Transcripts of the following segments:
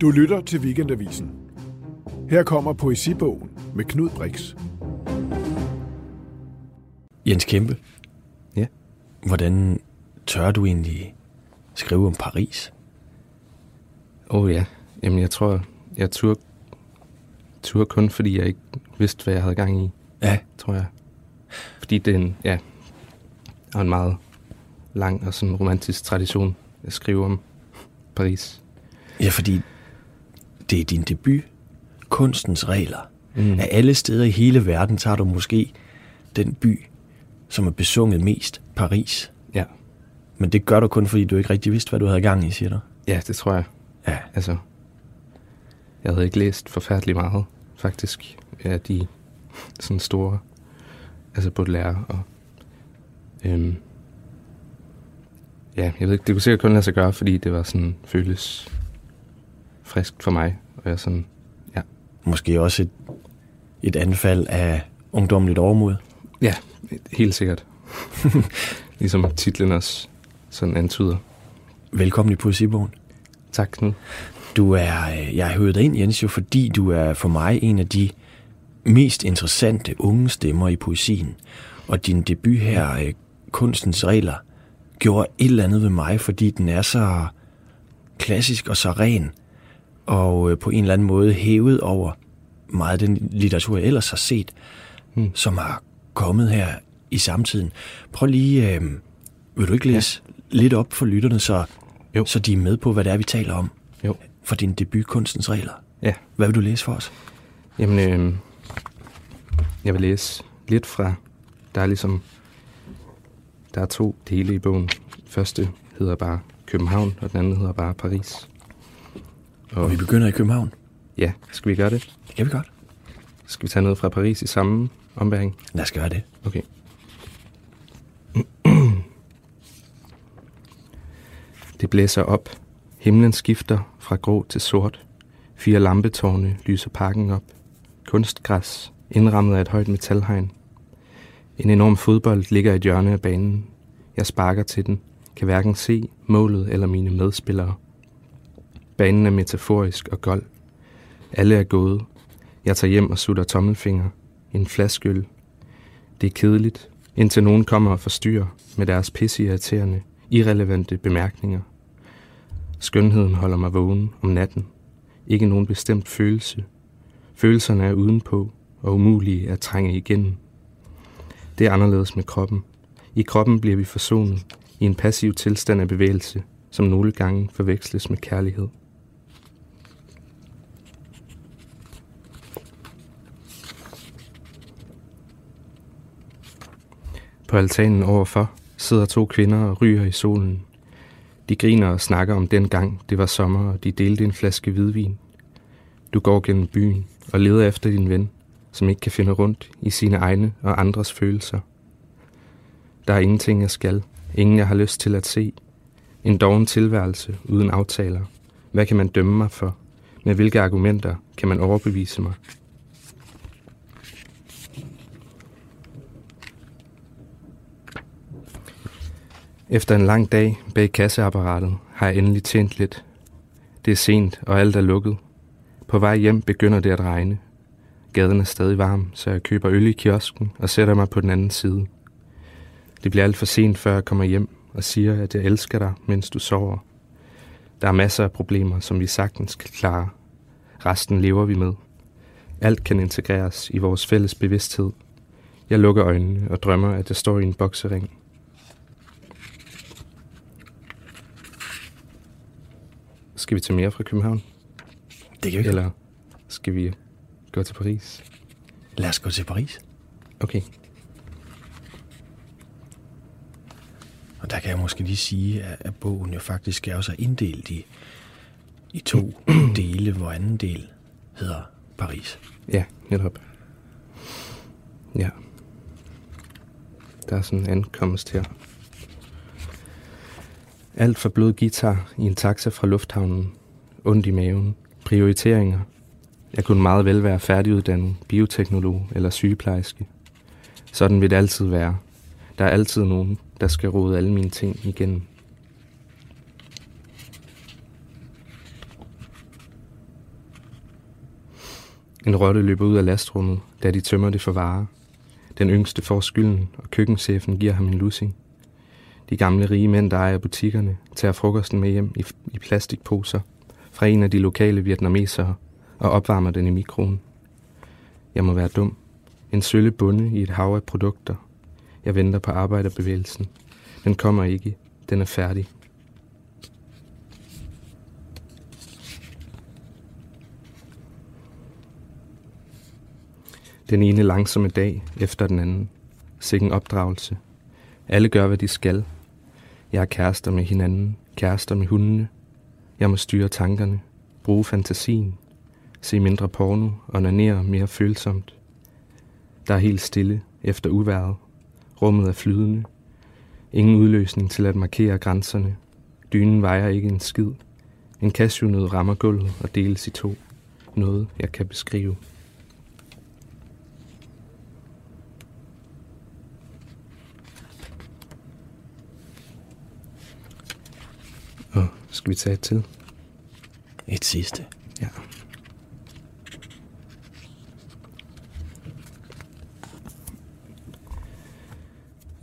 Du lytter til Weekendavisen. Her kommer poesibogen med Knud Brix. Jens Kæmpe. Ja. Hvordan tør du egentlig skrive om Paris? Åh oh, ja, jamen jeg tror, jeg turde, turde kun, fordi jeg ikke vidste, hvad jeg havde gang i, Ja, tror jeg. Fordi det er en, ja, er en meget lang og sådan romantisk tradition at skrive om Paris. ja fordi det er din debut. Kunstens regler. Mm. Af alle steder i hele verden tager du måske den by, som er besunget mest, Paris. Ja. Men det gør du kun, fordi du ikke rigtig vidste, hvad du havde gang i, siger du? ja, det tror jeg. Ja. Altså, jeg havde ikke læst forfærdeligt meget, faktisk, af de sådan store, altså Baudelaire og, øhm, ja, jeg ved ikke, det kunne sikkert kun lade sig gøre, fordi det var sådan, føles friskt for mig, og jeg sådan, Måske også et, et anfald af ungdomligt overmod. ja, helt sikkert. ligesom titlen også sådan antyder. Velkommen i Poesibogen. Tak, Knud. Du er, øh, jeg har hørt dig ind, Jens, jo fordi du er for mig en af de mest interessante unge stemmer i poesien. Og din debut her, øh, Kunstens Regler, gjorde et eller andet ved mig, fordi den er så klassisk og så ren, og øh, på en eller anden måde hævet over meget af den litteratur, jeg ellers har set, Hmm. som har kommet her i samtiden. Prøv lige, øh, vil du ikke læse ja. lidt op for lytterne, så, Jo. så de er med på, hvad det er, vi taler om? Jo. for din debut Kunstens Regler. Ja. Hvad vil du læse for os? Jamen, øh, jeg vil læse lidt fra, der er ligesom, der er to dele i bogen. Første hedder bare København, og den anden hedder bare Paris. Og, Og vi begynder i København. ja, skal vi gøre det? Det kan vi godt. Skal vi tage noget fra Paris i samme ombæring? Lad os gøre det. Okay. Det blæser op. Himlen skifter fra grå til sort. Fire lampetårne lyser parken op. Kunstgræs, indrammet af et højt metalhegn. En enorm fodbold ligger i et hjørne af banen. Jeg sparker til den, kan hverken se målet eller mine medspillere. Banen er metaforisk og gold. Alle er gået. Jeg tager hjem og sutter tommelfinger. En flaskøl. det er kedeligt, indtil nogen kommer og forstyrrer med deres pisseirriterende, irrelevante bemærkninger. Skønheden holder mig vågen om natten. Ikke nogen bestemt følelse. Følelserne er udenpå og umulige at trænge igennem. Det er anderledes med kroppen. I kroppen bliver vi forsonet i en passiv tilstand af bevægelse, som nogle gange forveksles med kærlighed. På altanen overfor sidder to kvinder og ryger i solen. De griner og snakker om den gang, det var sommer, og de delte en flaske hvidvin. Du går gennem byen og leder efter din ven, som ikke kan finde rundt i sine egne og andres følelser. Der er ingenting, jeg skal. Ingen, jeg har lyst til at se. En doven tilværelse uden aftaler. Hvad kan man dømme mig for? Med hvilke argumenter kan man overbevise mig? Efter en lang dag bag kasseapparatet har jeg endelig tjent lidt. Det er sent, og alt er lukket. På vej hjem begynder det at regne. Gaden er stadig varm, så jeg køber øl i kiosken og sætter mig på den anden side. Det bliver alt for sent, før jeg kommer hjem og siger, at jeg elsker dig, mens du sover. Der er masser af problemer, som vi sagtens kan klare. Resten lever vi med. Alt kan integreres i vores fælles bevidsthed. Jeg lukker øjnene og drømmer, at jeg står i en boksering. Skal vi tage mere fra København? Det kan vi. Eller skal vi gå til Paris? Lad os gå til Paris. Okay. Og der kan jeg måske lige sige, at, at bogen jo faktisk er også inddelt i, i to dele, hvor anden del hedder Paris. Ja, netop. Ja. Der er sådan en ankomst her. Alt for blød guitar i en taxa fra lufthavnen. Ondt i maven. Prioriteringer. Jeg kunne meget vel være færdiguddannet bioteknolog eller sygeplejerske. Sådan vil det altid være. Der er altid nogen, der skal rode alle mine ting igennem. En rotte løber ud af lastrummet, da de tømmer det for varer. Den yngste får skylden, og køkkenchefen giver ham en lussing. De gamle rige mænd, der ejer butikkerne, tager frokosten med hjem i, i plastikposer fra en af de lokale vietnamesere – og opvarmer den i mikroen. Jeg må være dum. En sølle bunde i et hav af produkter. Jeg venter på arbejderbevægelsen. Den kommer ikke. Den er færdig. Den ene langsomme dag efter den anden. Sikken opdragelse. Alle gør, hvad de skal. Jeg er kærester med hinanden, kærester med hundene. Jeg må styre tankerne, bruge fantasien, se mindre porno og nanere mere følsomt. Der er helt stille efter uværet. Rummet er flydende. Ingen udløsning til at markere grænserne. Dynen vejer ikke en skid. En cashewnød rammer gulvet og deles i to. Noget, jeg kan beskrive. Og skal vi tage et til? Et sidste. Ja.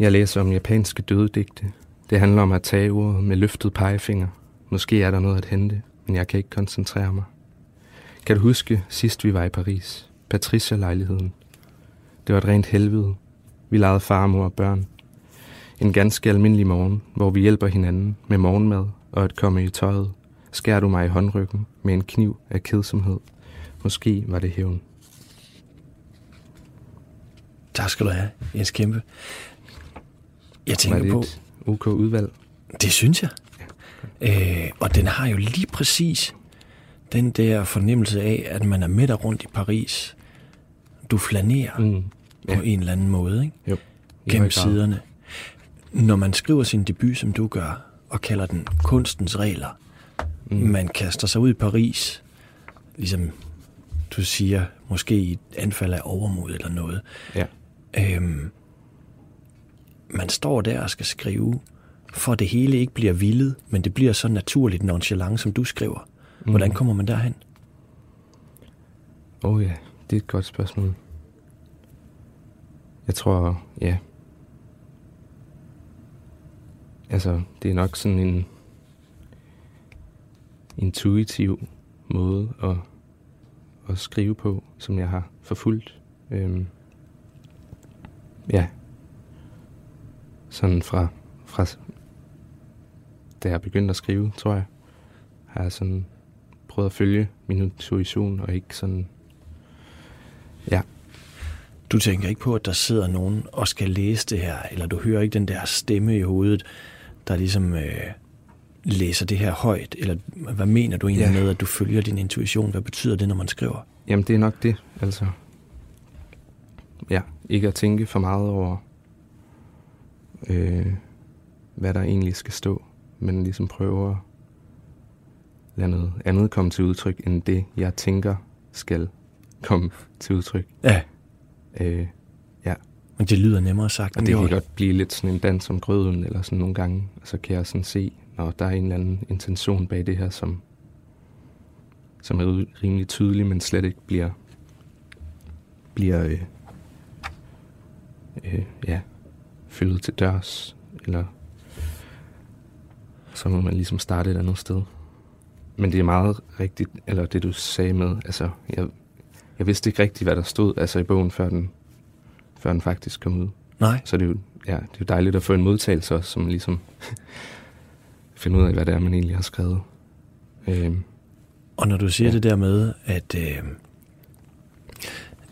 Jeg læser om japanske dødedigte. Det handler om at tage ordet med løftet pegefinger. Måske er der noget at hente, men jeg kan ikke koncentrere mig. Kan du huske sidst vi var i Paris? Patricia-lejligheden. Det var et rent helvede. Vi legede far, mor og børn. En ganske almindelig morgen, hvor vi hjælper hinanden med morgenmad og at komme i tøjet. skærer du mig i håndryggen med en kniv af kedsomhed. Måske var det hævn. Tak skal du have, Jens Kæmpe. Jeg tænker det på, OK udvalg? det synes jeg. Øh, og den har jo lige præcis den der fornemmelse af, at man er midt og rundt i Paris. Du flanerer mm. Ja. på en eller anden måde, ikke? Jo. Gennem siderne. Når man skriver sin debut, som du gør, og kalder den kunstens regler, mm. man kaster sig ud i Paris, ligesom du siger, måske i et anfald af overmod eller noget. Ja. Øhm, man står der og skal skrive, for det hele ikke bliver vildet, men det bliver så naturligt nonchalant, som du skriver. Hvordan kommer man derhen? Åh oh, ja, det er et godt spørgsmål. Jeg tror, ja. Altså, det er nok sådan en intuitiv måde at, at skrive på, som jeg har forfulgt. Øhm, ja. Sådan fra, fra da jeg begyndte at skrive, tror jeg, har jeg sådan prøvet at følge min intuition, og ikke sådan, ja, Du tænker ikke på, at der sidder nogen og skal læse det her, eller du hører ikke den der stemme i hovedet, der ligesom øh, læser det her højt, eller hvad mener du egentlig Ja. med, at du følger din intuition? Hvad betyder det, når man skriver? Jamen, det er nok det, altså. Ja, ikke at tænke for meget over, øh, hvad der egentlig skal stå, men ligesom prøve at lade noget andet komme til udtryk, end det, jeg tænker skal komme til udtryk. Ja, Øh, ja, men det lyder nemmere sagt og det kan godt blive lidt sådan en dans om grøden, eller sådan nogle gange, og så kan jeg sådan se, når der er en eller anden intention bag det her, som, som er ri- rimelig tydelig, men slet ikke bliver, bliver øh, øh, ja, fyldet til dørs, eller så må man ligesom starte et andet sted. Men det er meget rigtigt, eller det du sagde med, altså, jeg, jeg vidste ikke rigtigt, hvad der stod altså i bogen, før den, før den faktisk kom ud. Nej, Så det er jo, ja, det er jo dejligt at få en modtagelse også, så man ligesom finder ud af, hvad det er, man egentlig har skrevet. Øhm, og når du siger Ja. det der med, at, øh,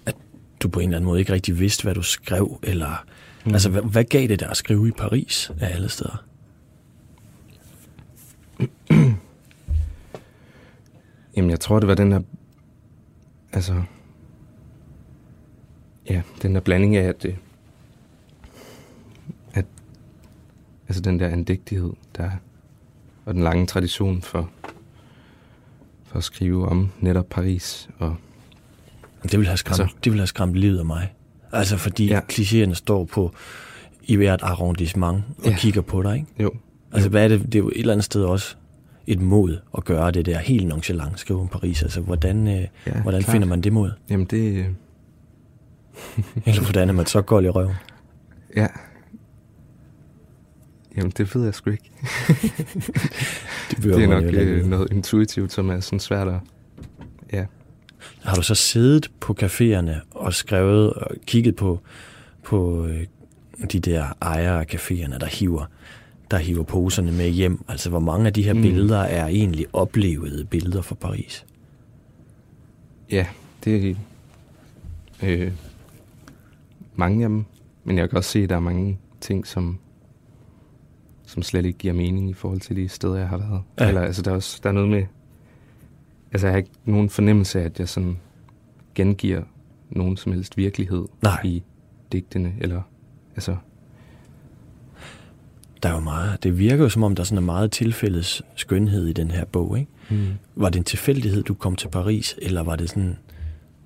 at du på en eller anden måde ikke rigtig vidste, hvad du skrev, eller... Mm. Altså, hvad, hvad gav det dig at skrive i Paris af alle steder? jamen, jeg tror, det var den der, altså, ja, den der blanding af, at det, at, altså den der andægtighed, der er, og den lange tradition for, for at skrive om netop Paris, og Det ville have skræmt, Altså- det ville have skræmt livet af mig. Altså, fordi ja. Klichéerne står på i hvert arrondissement og ja. Kigger på dig, ikke? jo, Altså, hvad er det? Det er jo et eller andet sted også et mod at gøre det der helt nonchalant, skrive om Paris. Altså, hvordan, øh, Ja, hvordan klart. finder man det mod? Jamen det... øh, Eller hvordan er man så gold i røven? Ja. Jamen det ved jeg sgu ikke. Det, Det er nok øh, noget intuitivt, som er sådan svært at... Ja. Har du så siddet på caféerne og skrevet og kigget på, på øh, de der ejere af caféerne, der hiver, der hiver poserne med hjem? Altså, hvor mange af de her mm. Billeder er egentlig oplevede billeder fra Paris? Ja, det er øh, mange af dem. Men jeg kan også se, at der er mange ting, som, som slet ikke giver mening i forhold til de steder, jeg har været. Ja. Eller altså, der er, også, der er noget med... Altså, jeg har ikke nogen fornemmelse af, at jeg sådan gengiver nogen som helst virkelighed Nej. i digtene. Eller, altså, Der er jo meget. Det virker jo som om, der sådan er meget tilfældets skønhed i den her bog, ikke? hmm. Var det en tilfældighed, du kom til Paris, eller var det sådan...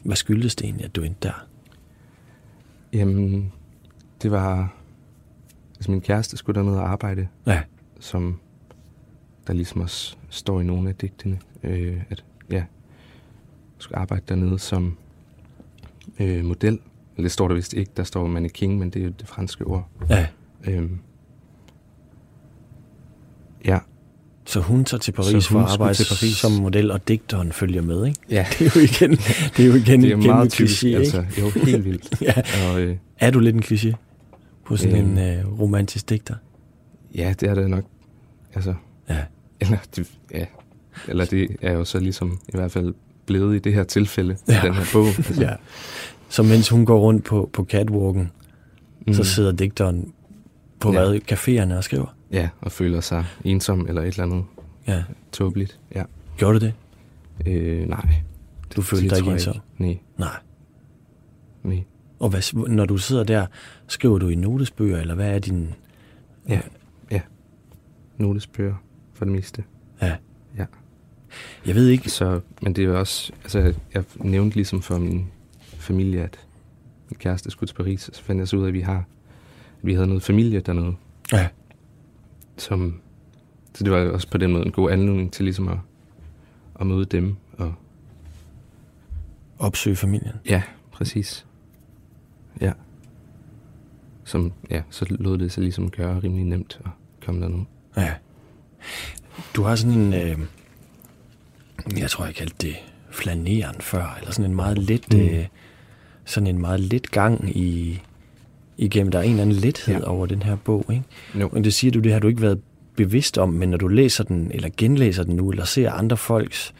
Hvad skyldtes det egentlig, at du endte der? Jamen, det var... Altså, min kæreste skulle derned og arbejde, Ja, som der ligesom også står i nogle af digtene, øh, at ja, skulle arbejde dernede som øh, model. Eller det står der vist ikke, der står mannequin, men det er jo det franske ord. ja. Øhm, ja, Så hun tager til Paris for at arbejde til Paris. som model, og digteren følger med, ikke? ja. Det er jo igen, det er jo igen, det er igen meget en kliché, altså, jo, helt vildt. Ja. Og øh, Er du lidt en kliché på sådan Øhm. en øh, romantisk digter? ja, det er det nok, altså, Ja. eller det, ja, eller det er jo så ligesom i hvert fald blevet i det her tilfælde, Ja. den her bog. Altså, ja. Så mens hun går rundt på, på catwalken, mm. så sidder digteren på Ja. hvad, caféerne og skriver? Ja, og føler sig ensom eller et eller andet Ja. tåbeligt. Ja. Gjorde du det? Øh, nej. Du følte det dig ikke ensom? Nej, Nej. nej. Og hvad, når du sidder der, skriver du i notesbøger, eller hvad er din... Ja, ja. Notesbøger for det meste. Ja. Jeg ved ikke... Så, men det er også, altså jeg nævnte ligesom for min familie, at min kæreste skulle til Paris, og så fandt jeg så ud af, at vi har, at vi havde noget familie dernede, Ja. som, så det var også på den måde en god anledning til ligesom at, at møde dem, og Opsøge familien. Ja, præcis. Ja. Som, ja, så lod det sig ligesom gøre rimelig nemt at komme derned. Ja. Du har sådan en... Øh, jeg tror, jeg kaldte det flaneren før, eller sådan en meget let... Mm. Øh, sådan en meget let gang i, igennem. Der er en eller anden lethed ja. Over den her bog, ikke? Jo. Men det siger du, det har du ikke været bevidst om, men når du læser den, eller genlæser den nu, eller ser andre folks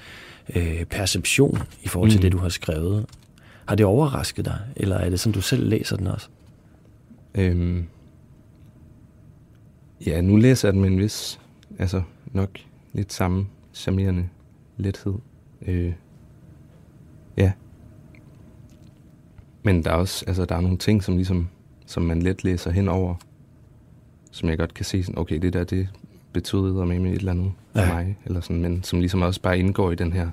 øh, perception i forhold til. Mm. det, du har skrevet, har det overrasket dig? Eller er det sådan, du selv læser den også? Øhm, ja, nu læser jeg den med en vis, altså nok lidt samme charmerende lethed. Øh, ja. Men der er også, altså der er nogle ting, som ligesom, som man let læser henover, som jeg godt kan se sådan, okay, det der, det betød med et eller andet for Ja. ja. mig, eller sådan, men som ligesom også bare indgår i den her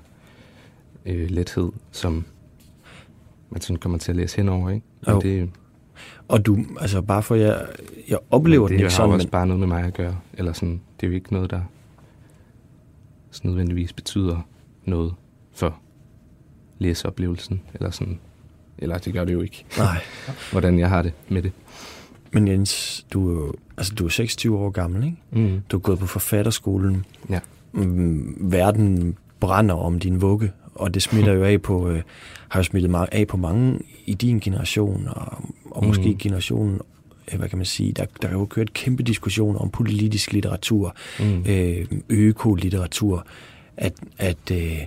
øh, lethed, som man sådan kommer til at læse henover, ikke? Og det, Og du, altså bare for jeg, jeg oplever Men den det ikke har sådan, jo også men, bare noget med mig at gøre. Eller sådan, det er jo ikke noget, der sådan nødvendigvis betyder noget for læseoplevelsen. Eller sådan, eller det gør det jo ikke, nej. hvordan jeg har det med det. Men Jens, du er jo, altså du er 26 år gammel, ikke? Mm. Du er gået på forfatterskolen. Ja. Mm, verden brænder om din vugge, og det smitter jo af på, øh, har jo smittet af på mange i din generation, og, og måske Mhm. generationen, hvad kan man sige, der, der er jo kørt kæmpe diskussioner om politisk litteratur, Mm. øh, økolitteratur, at, at, øh,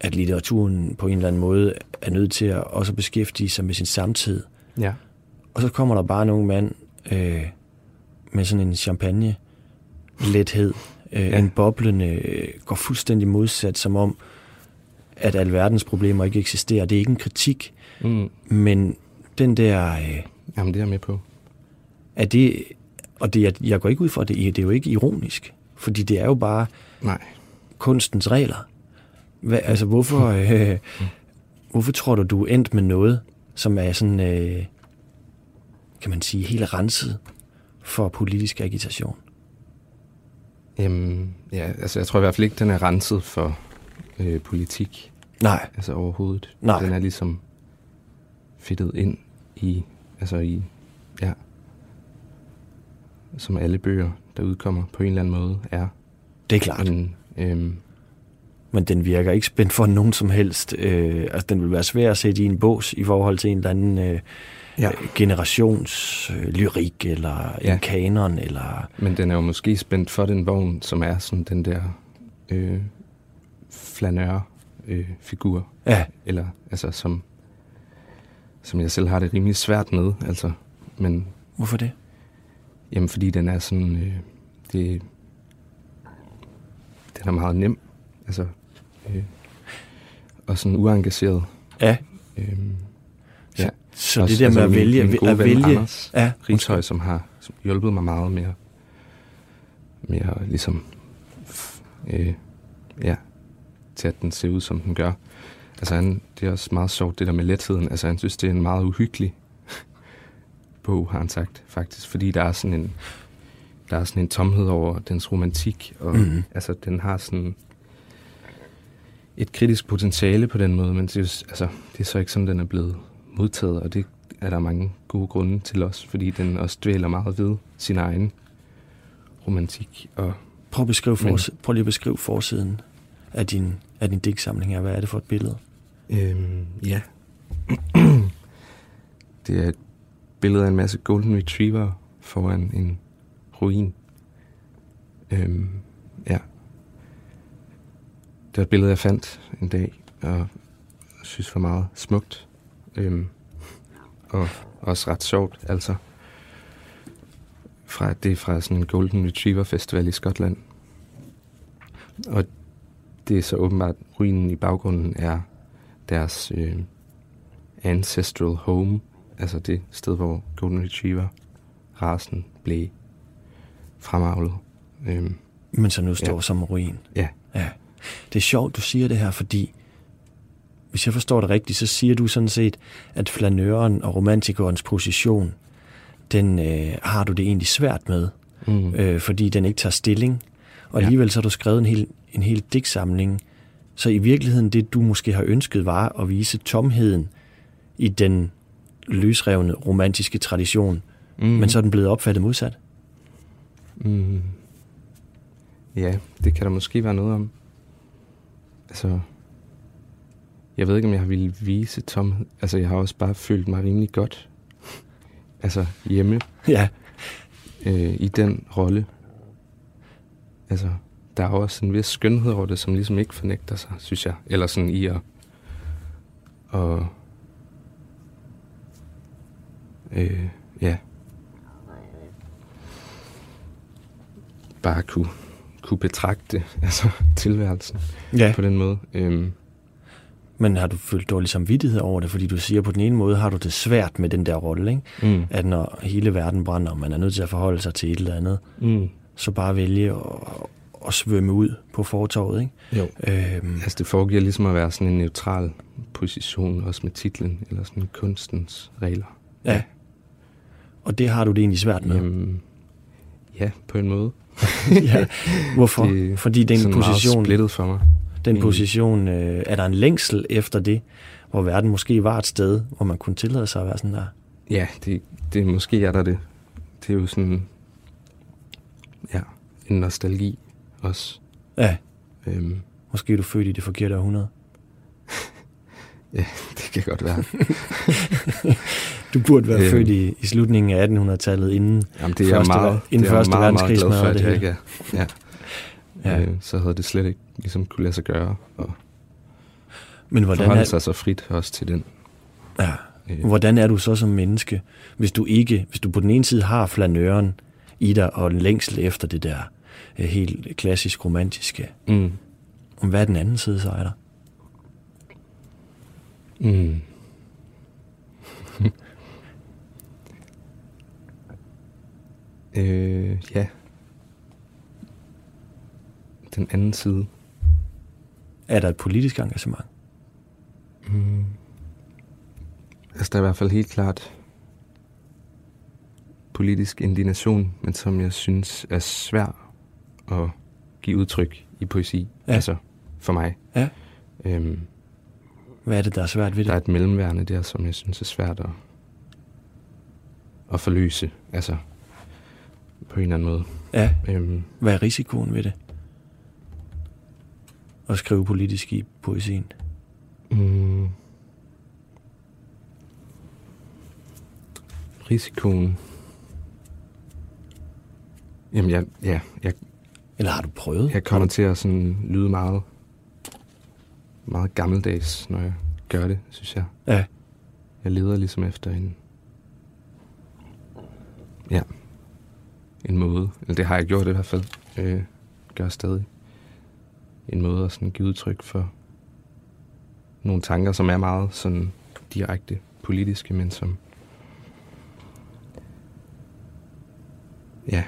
at litteraturen på en eller anden måde er nødt til at også beskæftige sig med sin samtid. Ja. Og så kommer der bare ung mand øh, med sådan en champagne lethed, øh. Ja. en boblende, øh, går fuldstændig modsat, som om, at alverdens problemer ikke eksisterer. Det er ikke en kritik, Mm. men den der, øh, Jamen, det er jeg med på. Er det, og det, jeg, jeg går ikke ud fra, det, det er jo ikke ironisk, fordi det er jo bare Nej. kunstens regler. Hvad, altså, hvorfor, øh, hvorfor tror du, du er endt med noget, som er sådan, øh, kan man sige, helt renset for politisk agitation? Jamen, ja, altså jeg tror i hvert fald ikke, den er renset for øh, politik. Nej. Altså overhovedet. Nej. Den er ligesom fedtet ind i, altså i, som alle bøger, der udkommer på en eller anden måde, er. Det er klart. Men, øhm, Men den virker ikke spændt for nogen som helst. Øh, altså, den vil være svær at sætte i en bås i forhold til en eller anden øh, Ja. generations øh, lyrik, eller ja. En kanon, eller... men den er jo måske spændt for den vogn, som er sådan den der øh, flanør øh, figur. Ja, Eller altså som, som jeg selv har det rimelig svært med. Altså, men hvorfor det? Jamen, fordi den er sådan... Øh, det, den er meget nem. Altså... Øh, og sådan uengageret. Ja, Øh, så, så Også- det der med at min- vælge... min gode at ven vælge Anders ja, Rishøj, som har som hjulpet mig meget med, at- med at ligesom... Øh, ja, til at den ser ud, som den gør. Altså, han, det er også meget sjovt, det der med letheden. Altså, han synes, det er en meget uhyggelig bog, har han sagt, faktisk. Fordi der er sådan en, der er sådan en tomhed over dens romantik, og Mhm. altså, den har sådan et kritisk potentiale på den måde, men det er, altså, det er så ikke sådan, den er blevet modtaget, og det er der mange gode grunde til også, fordi den også dvæler meget ved sin egen romantik. Og Prøv, at beskrive Men- forsi- prøv lige at beskrive forsiden af din, af din digtsamling her. Hvad er det for et billede? øhm, ja, det er et billede af en masse golden retriever foran en ruin. Øhm, ja. Det var et billede, jeg fandt en dag, og synes var meget smukt. Øhm, og også ret sjovt, altså. Fra, det er fra sådan en Golden Retriever Festival i Skotland. Og det er så åbenbart, ruinen i baggrunden er deres øh, ancestral home. Altså det sted, hvor Golden Retriever rasen blev fremavlet. Øhm, Men så nu står Ja. som ruin. ja, Ja. Det er sjovt, du siger det her, fordi hvis jeg forstår det rigtigt, så siger du sådan set, at flanøren og romantikerens position, den øh, har du det egentlig svært med, mm. øh, fordi den ikke tager stilling. Og Ja. alligevel så har du skrevet en hel, en hel digtsamling. Så i virkeligheden, det du måske har ønsket, var at vise tomheden i den løsrevne romantiske tradition, mm. men så er den blevet opfattet modsat. Mm. Ja, det kan der måske være noget om. Altså, jeg ved ikke, om jeg har ville vise tomhed. Altså, jeg har også bare følt mig rimelig godt. altså, hjemme Ja, øh, i den rolle. Altså, der er også en vis skønhed over det, som ligesom ikke fornægter sig, synes jeg. Eller sådan i at... Og, øh, ja. Bare kunne, kunne betragte altså, tilværelsen ja. på den måde. Øhm, Men har du følt dårlig samvittighed over det? Fordi du siger, at på den ene måde har du det svært med den der rolle, ikke? mm, At når hele verden brænder, og man er nødt til at forholde sig til et eller andet, mm, så bare vælge at, at svømme ud på fortorvet, ikke? jo. Øhm, Altså, det foregiver ligesom at være sådan en neutral position, også med titlen, eller sådan kunstens regler. ja. Og det har du det egentlig svært med. Jamen, ja, på en måde. ja. Hvorfor? Det Fordi den sådan position, splittet for mig. den position øh, er der en længsel efter det, hvor verden måske var et sted, hvor man kunne tillade sig at være sådan der. Ja, det, det måske er der det. Det er jo sådan, ja, en nostalgi også. Ja, Øhm, måske er du født i det forkerte århundrede. det kan godt være. Du burde være Øhm. født i, i slutningen af 1800-tallet, inden Jamen, det er Første meget, inden det er Første meget, meget Verdenskrig glad for, at det jeg her. ikke er. Ja. Ja. Øh, så havde det slet ikke ligesom kunne lade sig gøre. Og Men hvordan er, sig så frit også til den. ja, Øh, hvordan er du så som menneske, hvis du ikke, hvis du på den ene side har flanøren i dig og en længsel efter det der øh, helt klassisk romantiske, mm, hvad er den anden side så er der? mm. Øh, ja. Den anden side. Er der et politisk engagement? Mm. Altså, der er i hvert fald helt klart politisk indignation, men som jeg synes er svær at give udtryk i poesi. Ja. Altså, for mig. Ja. Øhm, Hvad er det, der er svært ved det? der er et mellemværende der, som jeg synes er svært at, at forløse. Altså, på en eller anden måde. Ja, Øhm, hvad er risikoen ved det? At skrive politisk i poesien. mm, risikoen... Jamen, jeg, ja, jeg, Eller har du prøvet? jeg kommer til at sådan lyde meget, meget gammeldags, når jeg gør det, synes jeg. Ja, Jeg leder ligesom efter en... Ja. En måde. Eller det har jeg gjort i hvert fald. Øh, gør stadig. En måde at sådan give udtryk for nogle tanker, som er meget sådan direkte politiske, men som... Ja.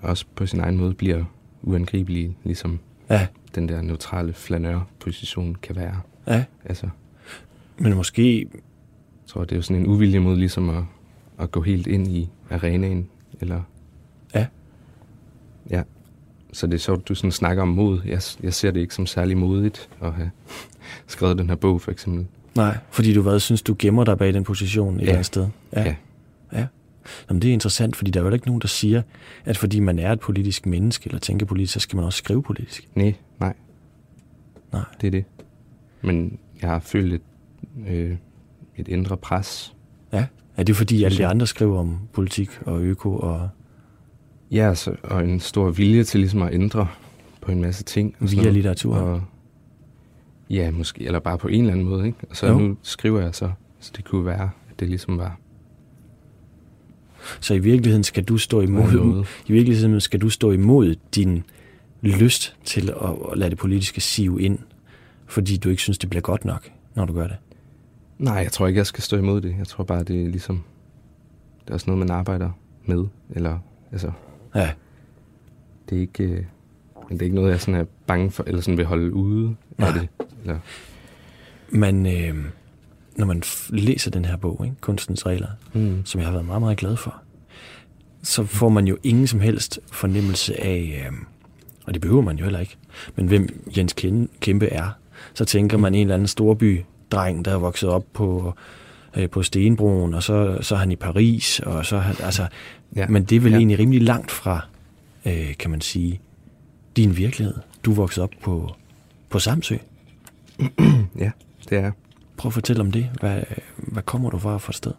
Også på sin egen måde bliver uangribelige, ligesom ja, den der neutrale flanør-position kan være. ja. Altså, Men måske, jeg tror, det er jo sådan en uvilje mod ligesom at, at gå helt ind i arenaen, eller... Ja. Ja. Så det er sjovt, du sådan snakker om mod. Jeg, jeg ser det ikke som særlig modigt at have skrevet den her bog, for eksempel. nej, fordi du hvad, synes, du gemmer dig bag den position et Ja. eller andet sted. Ja. ja. Jamen, det er interessant, fordi der er jo ikke nogen, der siger, at fordi man er et politisk menneske, eller tænker politisk, så skal man også skrive politisk. Nej, nej, Nej. det er det. Men jeg har følt et, øh, et indre pres. Ja. Er det fordi, alle de andre skriver om politik og øko og Ja, så, og en stor vilje til ligesom at ændre på en masse ting. og via litteratur? Og, ja, måske, eller bare på en eller anden måde, ikke? Og så Jo. nu skriver jeg så, så det kunne være, at det ligesom var Så i virkeligheden skal du stå imod, i virkeligheden skal du stå imod din lyst til at, at lade det politiske sive ind, fordi du ikke synes, det bliver godt nok, når du gør det. Nej, jeg tror ikke, jeg skal stå imod det. Jeg tror bare, det er ligesom... Det er også noget, man arbejder med. Eller, altså, Ja, det er ikke... Øh, det er ikke noget, jeg sådan er bange for, eller sådan vil holde ude Nej. af det. Eller, men øh, når man læser den her bog, ikke? Kunstens regler, mm. som jeg har været meget, meget glad for, så får man jo ingen som helst fornemmelse af, øh, og det behøver man jo heller ikke, men hvem Jens Kæmpe er. Så tænker man en eller anden storby dreng, der er vokset op på, øh, på Stenbroen, og så, så er han i Paris, og så altså, Ja. men det er vel Ja. egentlig rimelig langt fra, øh, kan man sige, din virkelighed. Du vokset op på, på Samsø. Ja, det er. Prøv at fortælle om det. Hvad, hvad kommer du fra for et sted?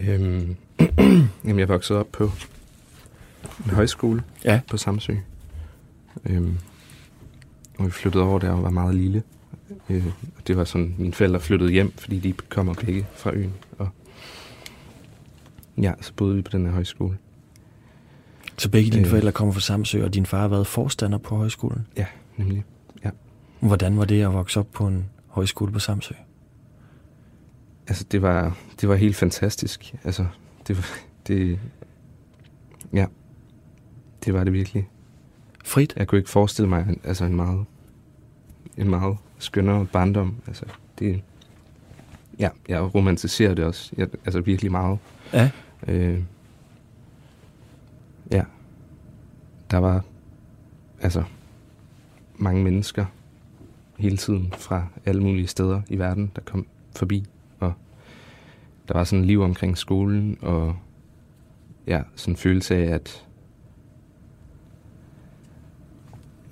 Øhm, jamen, jeg voksede op på en højskole Ja. på Samsø. Øhm, og vi flyttede over der og var meget lille. Øh, det var sådan, mine forældre flyttede hjem, fordi de kommer begge fra øen. Og ja, så boede vi på den her højskole. Så begge dine Øh. forældre kommer fra Samsø, og din far har været forstander på højskolen. Ja, nemlig. Hvordan var det at vokse op på en højskole på Samsø? Altså, det var, det var helt fantastisk. Altså, det var, det, ja, det var det virkelig. Frit? Jeg kunne ikke forestille mig altså en meget, en meget skønnere barndom. Altså, det, ja, jeg romantiserer det også. Jeg, altså virkelig meget. Ja. Øh, ja. Der var altså mange mennesker hele tiden fra alle mulige steder i verden, der kom forbi. Og der var sådan liv omkring skolen, og ja, sådan en følelse af, at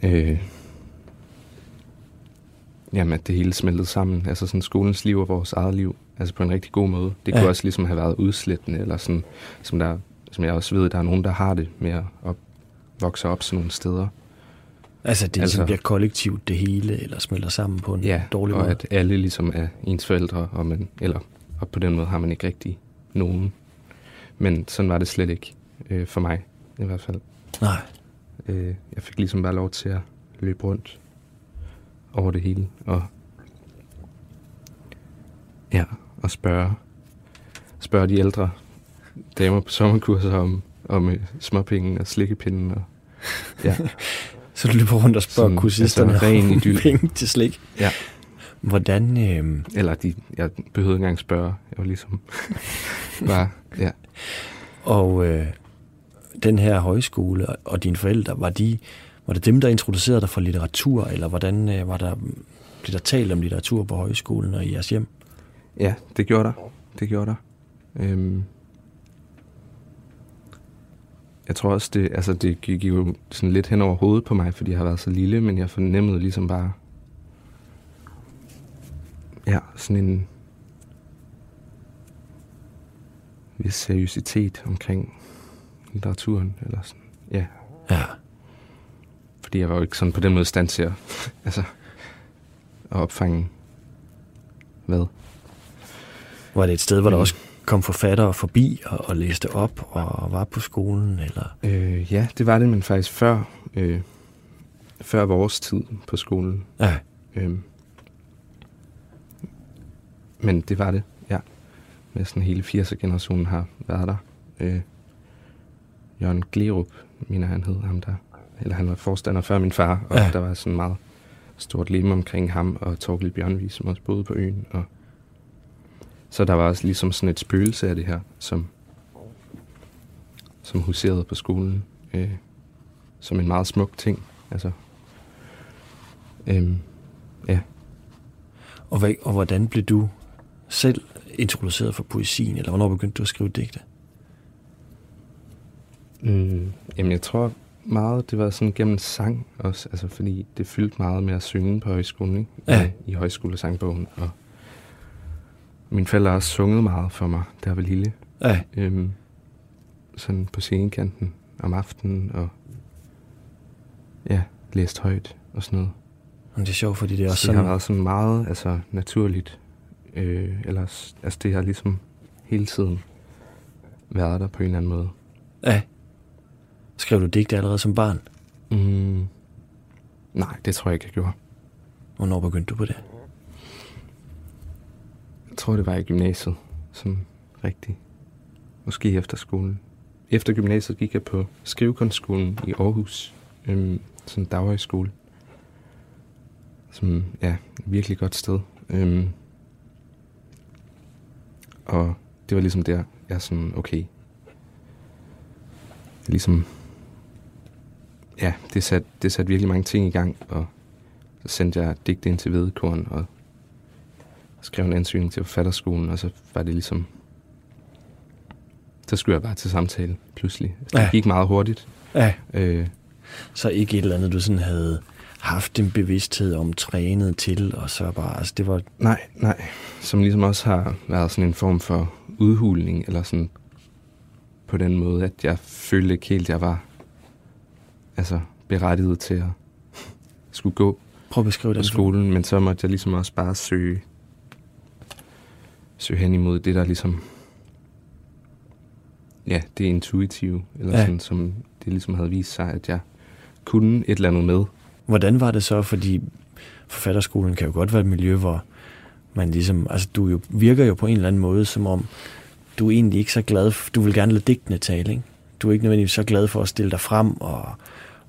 øh, jamen, at det hele smeltede sammen. Altså sådan skolens liv og vores eget liv. Altså på en rigtig god måde. Det Ja. kunne også ligesom have været udslættende, eller sådan, som, der, som jeg også ved, der er nogen, der har det med at op, vokse op sådan nogle steder. Altså, det Altså- altså, bliver kollektivt det hele, eller smelter sammen på en Ja, dårlig og måde. at alle ligesom er ens forældre, og, man, eller, og på den måde har man ikke rigtig nogen. Men sådan var det slet ikke øh, for mig, i hvert fald. Nej. Øh, jeg fik ligesom bare lov til at løbe rundt over det hele, og ja, og spørge, spørge de ældre damer på sommerkurser om, om øh, småpenge og slikkepinden. Og, ja, Så du løber rundt og spørger Sådan, kursisterne altså, ren om penge til slik. Ja. Hvordan, øh, eller de, jeg behøvede ikke engang spørge. Jeg var ligesom bare, ja. og øh, den her højskole og, og dine forældre, var de var det dem, der introducerede dig for litteratur, eller hvordan øh, var der, blev der talt om litteratur på højskolen og i jeres hjem? Ja, det gjorde der. Det gjorde der. Øhm, jeg tror også, det, altså det gik jo sådan lidt hen over hovedet på mig, fordi jeg har været så lille, men jeg fornemmede ligesom bare, ja, sådan en vis seriøsitet omkring litteraturen, eller sådan, ja. Ja. Fordi jeg var jo ikke sådan på den måde stand til at, altså, at opfange hvad. Var det et sted, hvor der Mm. også kom forfattere forbi og, og læste op og var på skolen? Eller? Øh, ja, det var det, men faktisk før, øh, før vores tid på skolen. Ja, Øhm, men det var det, ja. Næsten hele 80'er-generationen har været der. Øh, Jørgen Glerup, mener han hed ham der. Eller han var forstander før min far, og Ja. der var sådan meget stort lemme omkring ham og Torgild Bjørnvig, som også boede på øen. Og så der var også ligesom sådan et spøgelse af det her, som, som huserede på skolen. Øh, som en meget smuk ting. Altså, øhm, ja. og, hvad, og hvordan blev du selv introduceret for poesien, eller hvornår begyndte du at skrive digte? Mm, jamen, jeg tror meget, det var sådan gennem sang også, altså fordi det fyldte meget med at synge på højskolen, ikke? Ja. I, I højskolesangbogen, og min forældre har også sunget meget for mig, der var lille, Ja, øhm, sådan på scenekanten om aftenen, og ja, læst højt og sådan noget. men det er sjovt, fordi det er også Så det har sådan... været sådan meget altså, naturligt, øh, ellers, altså det har ligesom hele tiden været der på en eller anden måde. Ja. Skrev du digte allerede som barn? Mm, nej, det tror jeg ikke, jeg gjorde. Hvornår begyndte du på det? Jeg tror, det var i gymnasiet, sådan rigtigt. Måske efter skolen. Efter gymnasiet gik jeg på skrivekunstskolen i Aarhus. Øhm, en daghøjskole. Som, ja, virkelig godt sted. Øhm, og det var ligesom der, jeg sådan, okay. Ligesom, ja, det satte det sat virkelig mange ting i gang, og så sendte jeg digte ind til Vedekorn, og skrev en ansøgning til forfatterskolen, og så var det ligesom... Så skulle jeg bare til samtale, pludselig. Altså, Ja. Det gik meget hurtigt. Ja. Øh, Så ikke et eller andet, du sådan havde haft en bevidsthed om, trænet til, og så bare, altså det var, nej, nej. Som ligesom også har været sådan en form for udhulning, eller sådan på den måde, at jeg følte ikke helt, jeg var altså, berettiget til at skulle gå prøv at beskrive på den. skolen, men så måtte jeg ligesom også bare søge, søge hen imod det, der ligesom, ja, det intuitive, eller Ja. sådan, som det ligesom havde vist sig, at jeg kunne et eller andet med. Hvordan var det så, fordi forfatterskolen kan jo godt være et miljø, hvor man ligesom, altså du jo, virker jo på en eller anden måde, som om du er egentlig ikke så glad, for, du vil gerne lade digtene tale, ikke? Du er ikke nødvendigvis så glad for at stille dig frem, og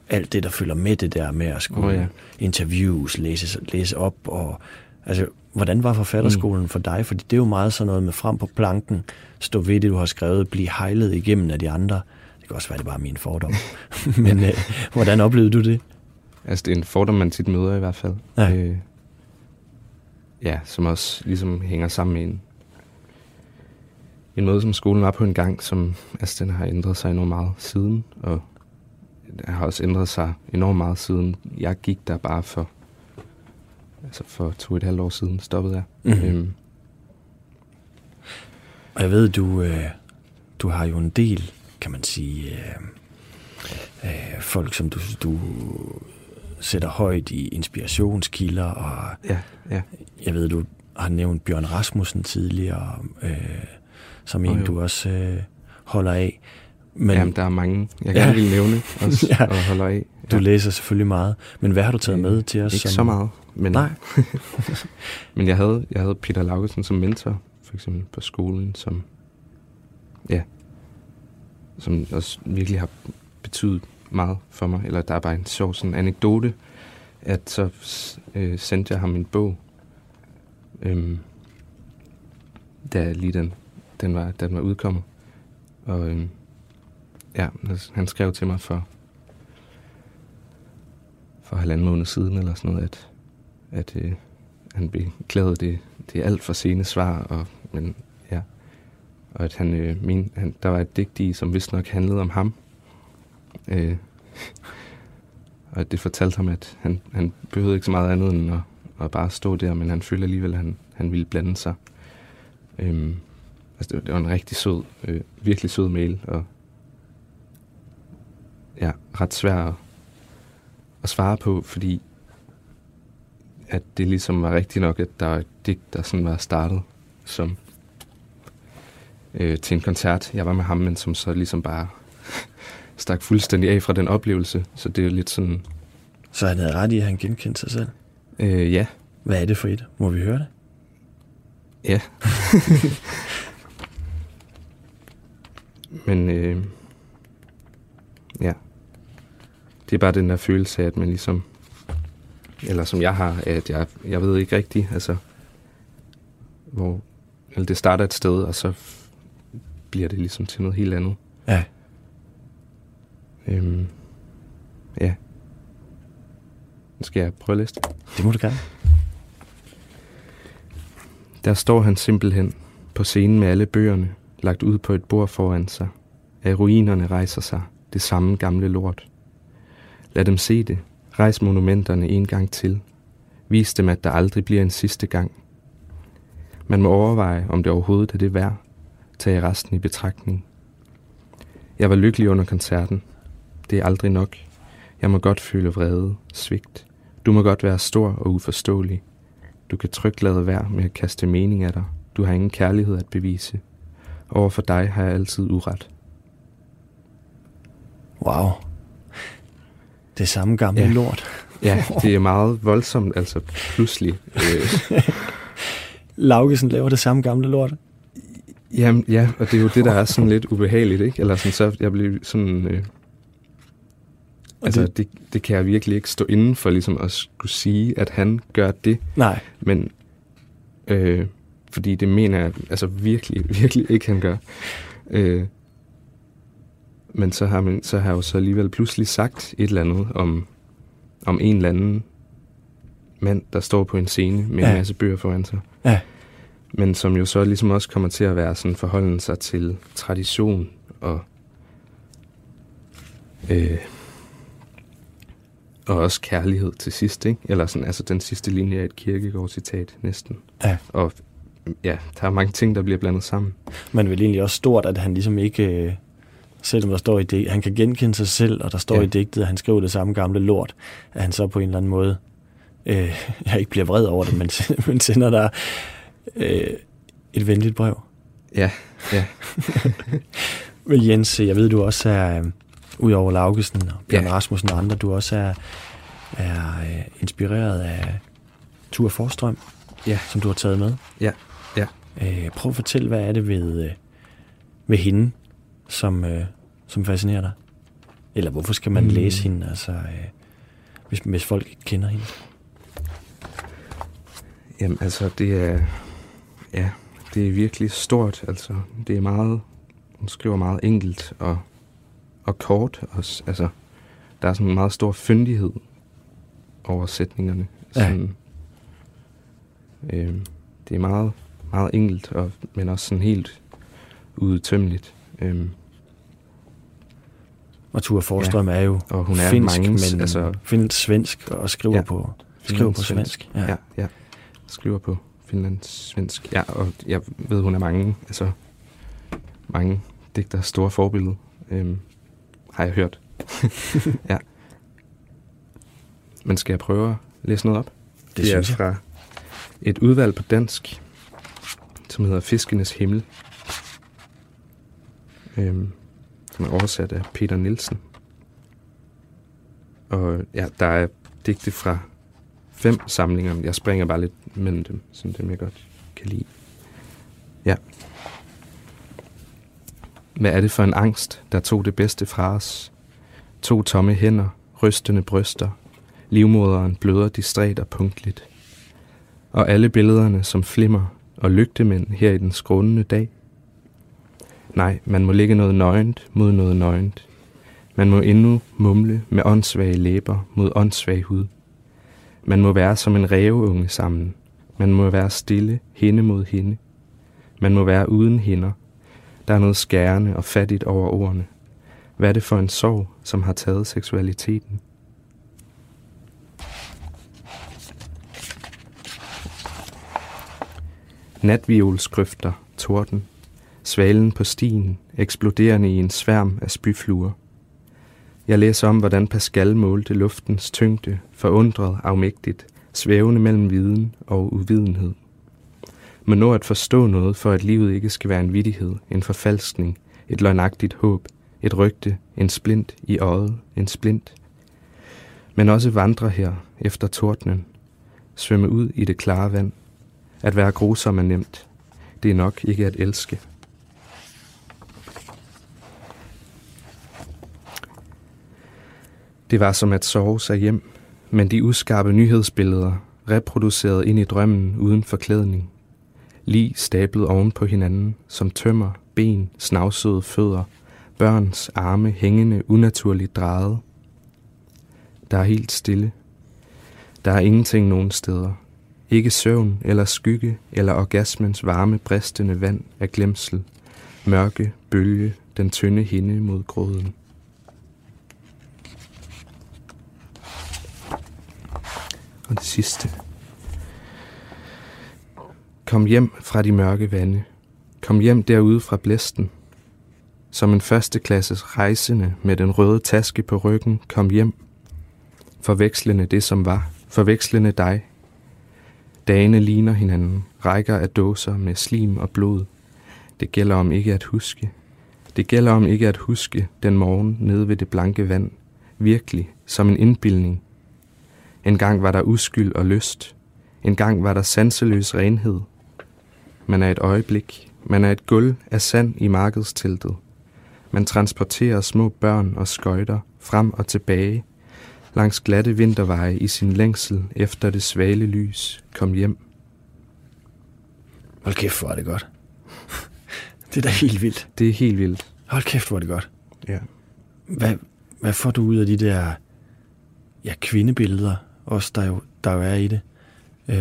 alt det, der følger med det der med at skulle Åh, ja. interviews, læse, læse op, og altså, hvordan var forfatterskolen mm. for dig? Fordi det er jo meget sådan noget med frem på planken, stå ved det, du har skrevet, blive hejlet igennem af de andre. Det kan også være, det bare min fordom. Men øh, hvordan oplevede du det? Altså, det er en fordom, man tit møder i hvert fald. Ja. Øh, ja, som også ligesom hænger sammen med en, en måde, som skolen var på en gang, som altså, den har ændret sig enormt meget siden, og har også ændret sig enormt meget siden jeg gik der bare for altså for to og et halvt år siden stoppede jeg. Mhm. Øhm, Og jeg ved, du, øh, du har jo en del, kan man sige, øh, øh, folk, som du, du sætter højt i inspirationskilder, og ja, ja. jeg ved, du har nævnt Bjørn Rasmussen tidligere, øh, som en, Åh, jo. du også øh, holder af. Men Men, Jamen, der er mange, jeg Ja. gerne vil nævne også, Ja. ja. og holder af. du Ja. læser selvfølgelig meget. Men hvad har du taget Øh, med til os? Ikke som, så meget. Men, Nej. men jeg havde, jeg havde Peter Laugesen som mentor, for eksempel på skolen, som, ja, som også virkelig har betydet meget for mig. Eller der er bare en sjov sådan anekdote, at så øh, sendte jeg ham en bog, øhm, da lige den, den, var, den var udkommet. Og øhm, ja, han skrev til mig for for halvanden måned siden, eller sådan noget, at, at øh, han beklagede det, det alt for sene svar, og, men, ja, og at han, øh, min, han, der var et digt i, som vist nok handlede om ham. Øh, og at det fortalte ham, at han, han behøvede ikke så meget andet end at, at bare stå der, men han følte alligevel, at han, han ville blande sig. Øhm, altså det, var, det var en rigtig sød, øh, virkelig sød mail, og ja, ret svær at, svare på, fordi at det ligesom var rigtigt nok, at der var et digt, der sådan var startet som øh, til en koncert. Jeg var med ham, men som så ligesom bare stak fuldstændig af fra den oplevelse. Så det er lidt sådan... Så han havde ret i, at han genkendte sig selv? Øh, ja. Hvad er det for et? Må vi høre det? Ja. Men øh, ja, det er bare den der følelse af, at man ligesom, eller som jeg har, at jeg, jeg ved ikke rigtigt, altså, hvor, eller det starter et sted, og så bliver det ligesom til noget helt andet. Ja. Øhm, ja. Skal jeg prøve at læse det? Det må du gerne. Der står han simpelthen på scenen med alle bøgerne, lagt ud på et bord foran sig. Af ruinerne rejser sig det samme gamle lort. Lad dem se det. Rejs monumenterne en gang til. Vis dem, at der aldrig bliver en sidste gang. Man må overveje, om det overhovedet er det værd. Tag resten i betragtning. Jeg var lykkelig under koncerten. Det er aldrig nok. Jeg må godt føle vrede, svigt. Du må godt være stor og uforståelig. Du kan trygt lade være med at kaste mening af dig. Du har ingen kærlighed at bevise. Over for dig har jeg altid uret. Wow. Det samme gamle ja. lort. Ja, det er meget voldsomt, altså pludselig. Øh. Laugesen laver det samme gamle lort. Jamen, ja, og det er jo det, der er sådan lidt ubehageligt, ikke? Eller sådan, så jeg bliver sådan... Øh, altså, det, det, det kan jeg virkelig ikke stå inden for, ligesom at skulle sige, at han gør det. Nej. Men, øh, fordi det mener jeg altså virkelig, virkelig ikke, han gør. Øh, men så har, man, så har jeg jo så alligevel pludselig sagt et eller andet om, om en eller anden mand, der står på en scene med ja. en masse bøger foran sig. Ja. Men som jo så ligesom også kommer til at være sådan forholden sig til tradition og øh, og også kærlighed til sidst, ikke? Eller sådan, altså den sidste linje af et kirkegårdscitat næsten. Ja. Og ja, der er mange ting, der bliver blandet sammen. Men vel egentlig også stort, at han ligesom ikke, øh, selvom der står i det, han kan genkende sig selv, og der står ja. i digtet, at han skriver det samme gamle lort, at han så på en eller anden måde, øh, jeg ikke bliver vred over det, men, men sender der øh, et venligt brev. Ja, ja. men Jens, jeg ved, du også er, øh, udover Laugesen og Bjørn ja. Rasmussen og andre, du også er, er øh, inspireret af Tur Forstrøm, ja. som du har taget med. Ja, ja. Øh, prøv at fortælle, hvad er det ved, øh, ved hende, som, øh, som fascinerer dig? Eller hvorfor skal man mm. læse hende, altså, øh, hvis, hvis folk ikke kender hende? Jamen, altså, det er... Ja, det er virkelig stort, altså. Det er meget... Hun skriver meget enkelt og, og kort også. Altså, der er sådan en meget stor fyndighed over sætningerne. Sådan, ja. øh, det er meget, meget enkelt, og, men også sådan helt udtømmeligt. Øh, og Ture Forstrøm ja. er jo og hun er finsk, mange, men altså, finsk svensk og skriver ja, på skriver på svensk. Ja. ja, ja. Skriver på finlandssvensk. Ja, og jeg ved, hun er mange, altså mange digter store forbillede, øhm, har jeg hørt. ja. Men skal jeg prøve at læse noget op? Det, det er jeg. fra et udvalg på dansk, som hedder Fiskenes Himmel, øhm, som er oversat af Peter Nielsen. Og ja, der er digte fra fem samlinger. Jeg springer bare lidt mellem dem, som dem jeg godt kan lide. Ja. Hvad er det for en angst, der tog det bedste fra os? To tomme hænder, rystende bryster, livmoderen bløder distræt og punktligt. Og alle billederne som flimmer og lygtemænd her i den skrånende dag. Nej, man må ligge noget nøgent mod noget nøgent. Man må endnu mumle med åndssvage læber mod åndssvag hud. Man må være som en ræveunge sammen. Man må være stille, hende mod hende. Man må være uden hinder. Der er noget skærende og fattigt over ordene. Hvad er det for en sorg, som har taget seksualiteten? Natviolskrifter, torden, svalen på stien, eksploderende i en sværm af spyfluer. Jeg læser om, hvordan Pascal målte luftens tyngde, forundret, afmægtigt, svævende mellem viden og uvidenhed. Man når at forstå noget, for at livet ikke skal være en vidighed, en forfalskning, et løgnagtigt håb, et rygte, en splint i øjet, en splint. Men også vandre her efter tordnen, svømme ud i det klare vand. At være grusom er nemt. Det er nok ikke at elske. Det var som at sove sig hjem, men de uskarpe nyhedsbilleder, reproduceret ind i drømmen uden forklædning. Lige stablet oven på hinanden, som tømmer, ben, snavsede fødder, børns arme hængende unaturligt drejet. Der er helt stille. Der er ingenting nogen steder. Ikke søvn eller skygge eller orgasmens varme bristende vand af glemsel. Mørke bølge den tynde hinde mod gråden. Og det sidste. Kom hjem fra de mørke vande. Kom hjem derude fra blæsten. Som en førsteklasses rejsende med den røde taske på ryggen kom hjem. Forvekslende det, som var. Forvekslende dig. Dagene ligner hinanden. Rækker af dåser med slim og blod. Det gælder om ikke at huske. Det gælder om ikke at huske den morgen nede ved det blanke vand. Virkelig, som en indbildning. En gang var der uskyld og lyst. En gang var der sanseløs renhed. Man er et øjeblik. Man er et gulv af sand i markedsteltet. Man transporterer små børn og skøjter frem og tilbage langs glatte vinterveje i sin længsel efter det svale lys kom hjem. Hold kæft, hvor er det godt. det er da helt vildt. Det er helt vildt. Hold kæft, hvor er det godt. Ja. Hvad, hvad får du ud af de der ja, kvindebilleder, også der jo, der jo er i det? Øh,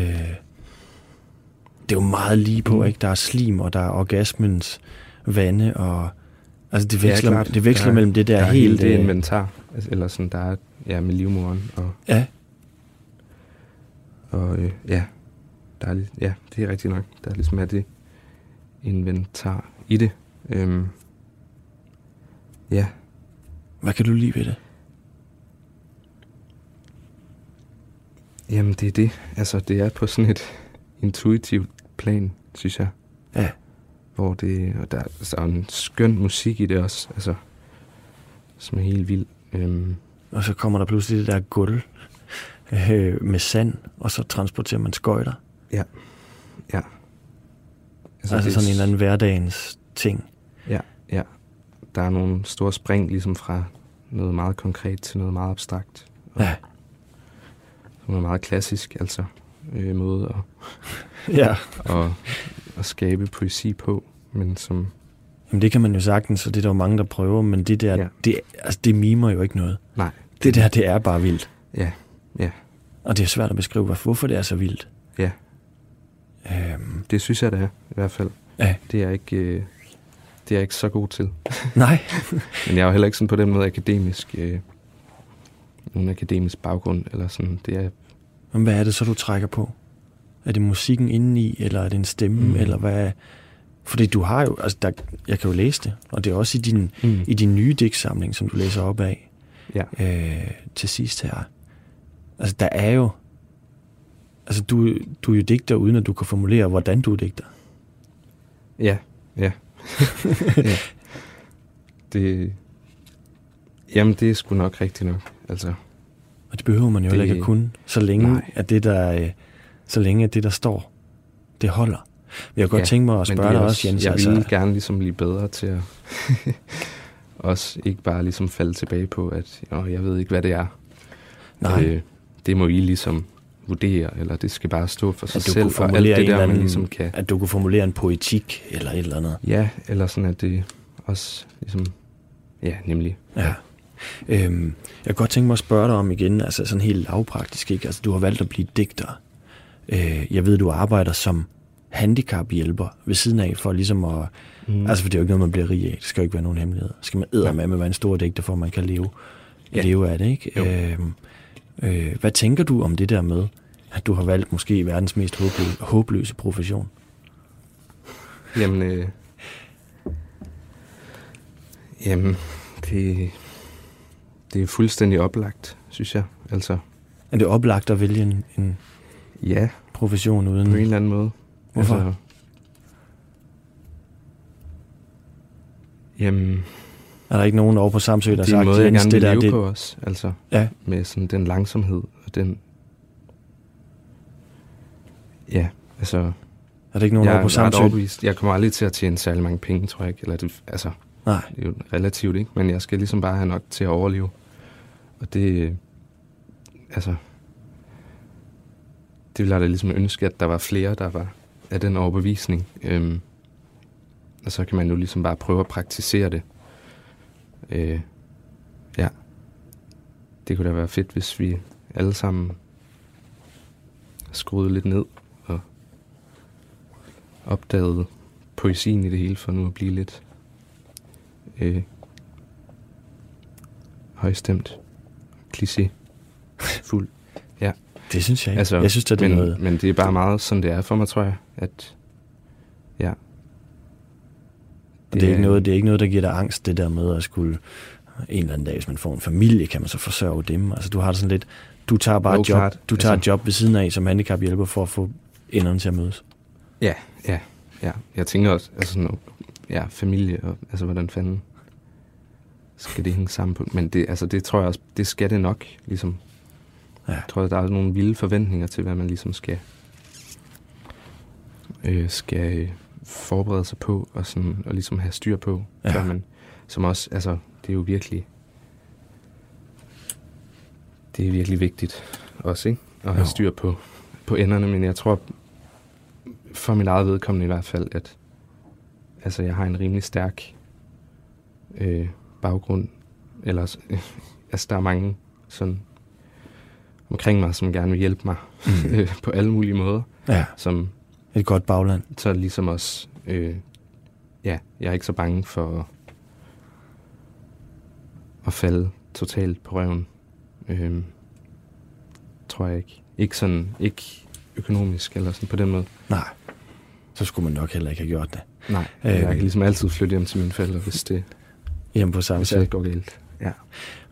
det er jo meget lige på, mm. ikke? Der er slim, og der er orgasmens vande, og altså det veksler, ja, det veksler der, mellem det der, der helt... det øh, inventar, altså, eller sådan, der er ja, med livmoren, og, Ja, og øh, ja, der er, ja, det er rigtigt nok. Der er ligesom er det inventar i det. Øhm, ja, hvad kan du lide ved det? Jamen det er det. Altså, det er på sådan et intuitivt plan, synes jeg. Ja. Hvor det, og der, der er en skøn musik i det også, altså, som er helt vild. Øhm, Og så kommer der pludselig det der gulv øh, med sand, og så transporterer man skøjter. ja. Altså, altså det- sådan en eller anden hverdagens ting. Ja, ja. Der er nogle store spring ligesom fra noget meget konkret til noget meget abstrakt. Og Ja. Som er meget klassisk, altså øh, måde at, Ja. at, at skabe poesi på, men som, Jamen det kan man jo sagtens, og det er der jo mange, der prøver, men det der, Ja. det, altså, det mimer jo ikke noget. nej, Det der, det er bare vildt. ja, ja, Og det er svært at beskrive, hvorfor det er så vildt. ja, Øhm, det synes jeg, det er i hvert fald. ja. Det er ikke, øh, det er jeg ikke så god til. Nej. Men jeg er jo heller ikke sådan på den måde akademisk, øh, nogen akademisk baggrund, eller sådan, det er, Men hvad er det så, du trækker på? Er det musikken indeni, eller er det en stemme, Mm. eller hvad? Fordi du har jo, altså der, jeg kan jo læse det, og det er også i din, mm. i din nye digtsamling, som du læser op af ja, øh, til sidst her. Altså der er jo, altså du, du er jo digter, uden at du kan formulere, hvordan du er digter. Ja, ja. ja. Det, jamen, det er sgu nok rigtigt nok. Altså, Og det behøver man jo Det- ikke at kunne, så længe Nej. at det der, øh, så længe at det der står, det holder. Men jeg kunne godt Ja, tænke mig at spørge dig også, Jens. Jeg altså, vil gerne ligesom blive bedre til at også ikke bare ligesom falde tilbage på, at Åh, jeg ved ikke, hvad det er. nej, Øh, det må I ligesom vurdere, eller det skal bare stå for sig at du selv, og alt det der, eller man anden, ligesom kan... at du kunne formulere en poetik eller et eller andet. Ja, eller sådan, at det også ligesom... Ja, nemlig. Ja. Øhm, jeg kan godt tænke mig at spørge dig om igen, altså sådan helt lavpraktisk, ikke? Altså, du har valgt at blive digter. Øh, jeg ved, du arbejder som handicaphjælper ved siden af, for ligesom at... Mm. Altså, for det er jo ikke noget, man bliver rig af. Det skal jo ikke være nogen hemmelighed. Skal man æder med med at være en stor digter, for at man kan leve, ja. leve af det, ikke? Øhm, øh, hvad tænker du om det der med, at du har valgt måske verdens mest håbløse, håbløse profession? Jamen, øh, jamen det, det er fuldstændig oplagt, synes jeg. Altså, er det oplagt at vælge en, en ja, profession uden... på en eller anden måde. Hvorfor? Altså, jamen, Er der ikke nogen over på Samsø, der har er sagt, måde, jeg gerne det der, leve det, på os. Altså, Ja, med sådan den langsomhed og den... Ja, altså... er der ikke nogen jeg over på Samsø? overbevist. Jeg kommer aldrig til at tjene særlig mange penge, tror jeg ikke. Eller det, altså, Nej, det er jo relativt, ikke? Men jeg skal ligesom bare have nok til at overleve. Og det... Altså... Det ville jeg da ligesom ønske, at der var flere, der var af den overbevisning. Øhm, og så kan man jo ligesom bare prøve at praktisere det. Øh, ja. Det kunne da være fedt, hvis vi alle sammen skruede lidt ned og opdagede poesien i det hele, for nu at blive lidt øh, højstemt, kliché, fuld. det synes jeg ikke. Altså, jeg synes, det er men, noget... men det er bare meget sådan, det er for mig, tror jeg, at ja. Og det er, ikke noget, det er ikke noget, der giver dig angst, det der med at skulle en eller anden dag, hvis man får en familie, kan man så forsørge dem. Altså du har det sådan lidt, du tager bare et job, klart. du tager Altså- et job ved siden af som handicaphjælper for at få enderne til at mødes. Ja, ja, ja. Jeg tænker også, altså sådan, ja, familie, og, altså hvordan fanden skal det hænge sammen på. Men det, altså, det tror jeg også, det skal det nok, ligesom. Ja. Jeg tror, der er nogle vilde forventninger til, hvad man ligesom skal, øh, skal øh, forberede sig på, og, sådan, og ligesom have styr på, Ja. før man, som også, altså, det er jo virkelig, det er virkelig vigtigt også, ikke? At have Jo. styr på, på enderne, men jeg tror, for mit eget vedkommende i hvert fald, at altså, jeg har en rimelig stærk øh, baggrund. Eller, øh, altså, der er mange sådan omkring mig, som gerne vil hjælpe mig Mm. på alle mulige måder. Ja, Som et godt bagland. så ligesom også, øh, ja, jeg er ikke så bange for at, at falde totalt på røven. Øh, tror jeg ikke. Ikke sådan, ikke økonomisk eller sådan på den måde. Nej, så skulle man nok heller ikke have gjort det. Nej, Øh, jeg kan ligesom altid flytte hjem til mine forældre, hvis det, Hjemme på hvis Samsø. alt går galt. Ja.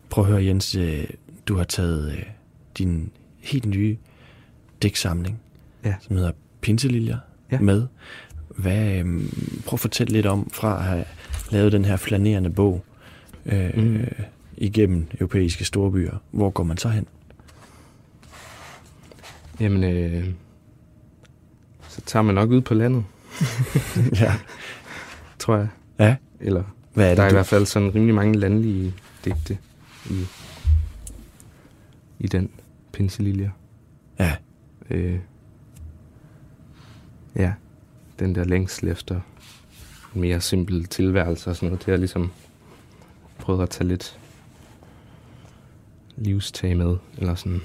Prøv at høre, Jens, øh, du har taget øh, din helt nye digtsamling, Ja. som hedder Pinseliljer, Ja. med. Hvad, øh, prøv at fortælle lidt om, fra at have lavet den her flanerende bog øh, mm. igennem europæiske storbyer. Hvor går man så hen? Jamen, øh, så tager man nok ud på landet, ja. tror jeg. ja, Eller, hvad er der er det, i du... hvert fald sådan rimelig mange landlige digte i, i den pinseliljer. Ja, Øh, ja, den der længsel efter en mere simpel tilværelse og sådan noget. Det har ligesom prøvet at tage lidt livstag med, eller sådan.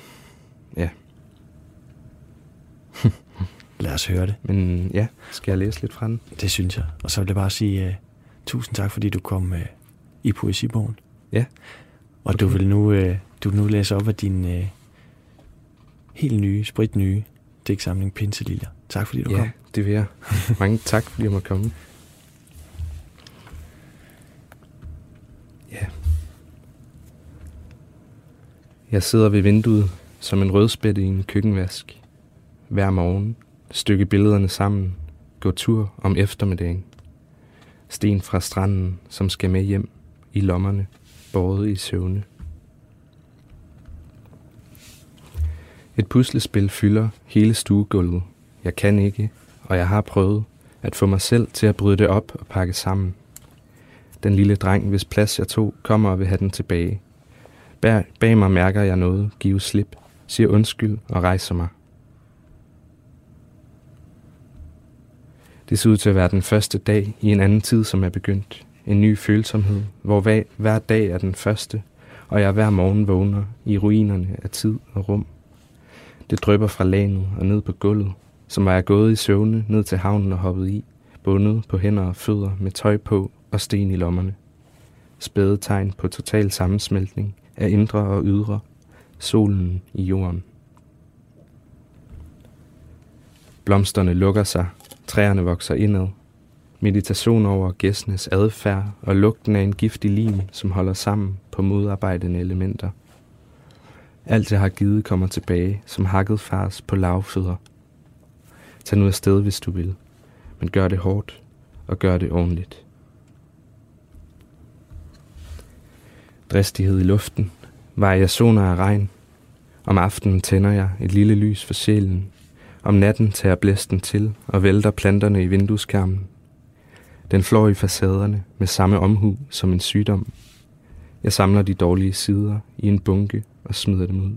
lad os høre det. Men ja, skal jeg læse lidt fra den? Det synes jeg. Og så vil jeg bare sige uh, tusind tak, fordi du kom uh, i poesibogen. Ja. Og du vil nu, uh, du vil nu læse op af din uh, helt nye, spritnye digtsamling Pinseliljer. Tak fordi du ja, kom. det vil jeg. Mange tak, fordi jeg måtte komme. Ja. Jeg sidder ved vinduet som en rødspætte i en køkkenvask. Hver morgen stykke billederne sammen, gå tur om eftermiddagen. Sten fra stranden, som skal med hjem i lommerne, båret i søvne. Et puslespil fylder hele stuegulvet. Jeg kan ikke, og jeg har prøvet at få mig selv til at bryde det op og pakke sammen. Den lille dreng, hvis plads jeg tog, kommer og vil have den tilbage. Bag, bag mig mærker jeg noget, give slip, siger undskyld og rejser mig. Det ser ud til at være den første dag i en anden tid, som er begyndt. En ny følsomhed, hvor hver, hver dag er den første, og jeg hver morgen vågner i ruinerne af tid og rum. Det drøber fra lanet og ned på gulvet, som var jeg gået i søvne ned til havnen og hoppet i, bundet på hænder og fødder med tøj på og sten i lommerne. Spæde tegn på total sammensmeltning af indre og ydre, solen i jorden. Blomsterne lukker sig, træerne vokser indad. Meditation over gæstenes adfærd og lugten af en giftig lim, som holder sammen på modarbejdende elementer. Alt jeg har givet kommer tilbage, som hakket fars på lavfødder. Tag nu afsted, hvis du vil, men gør det hårdt og gør det ordentligt. Dristighed i luften, variationer af regn. Om aftenen tænder jeg et lille lys for sjælen. Om natten tager blæsten til og vælter planterne i vindueskarmen. Den flår i facaderne med samme omhu som en sygdom. Jeg samler de dårlige sider i en bunke og smider dem ud.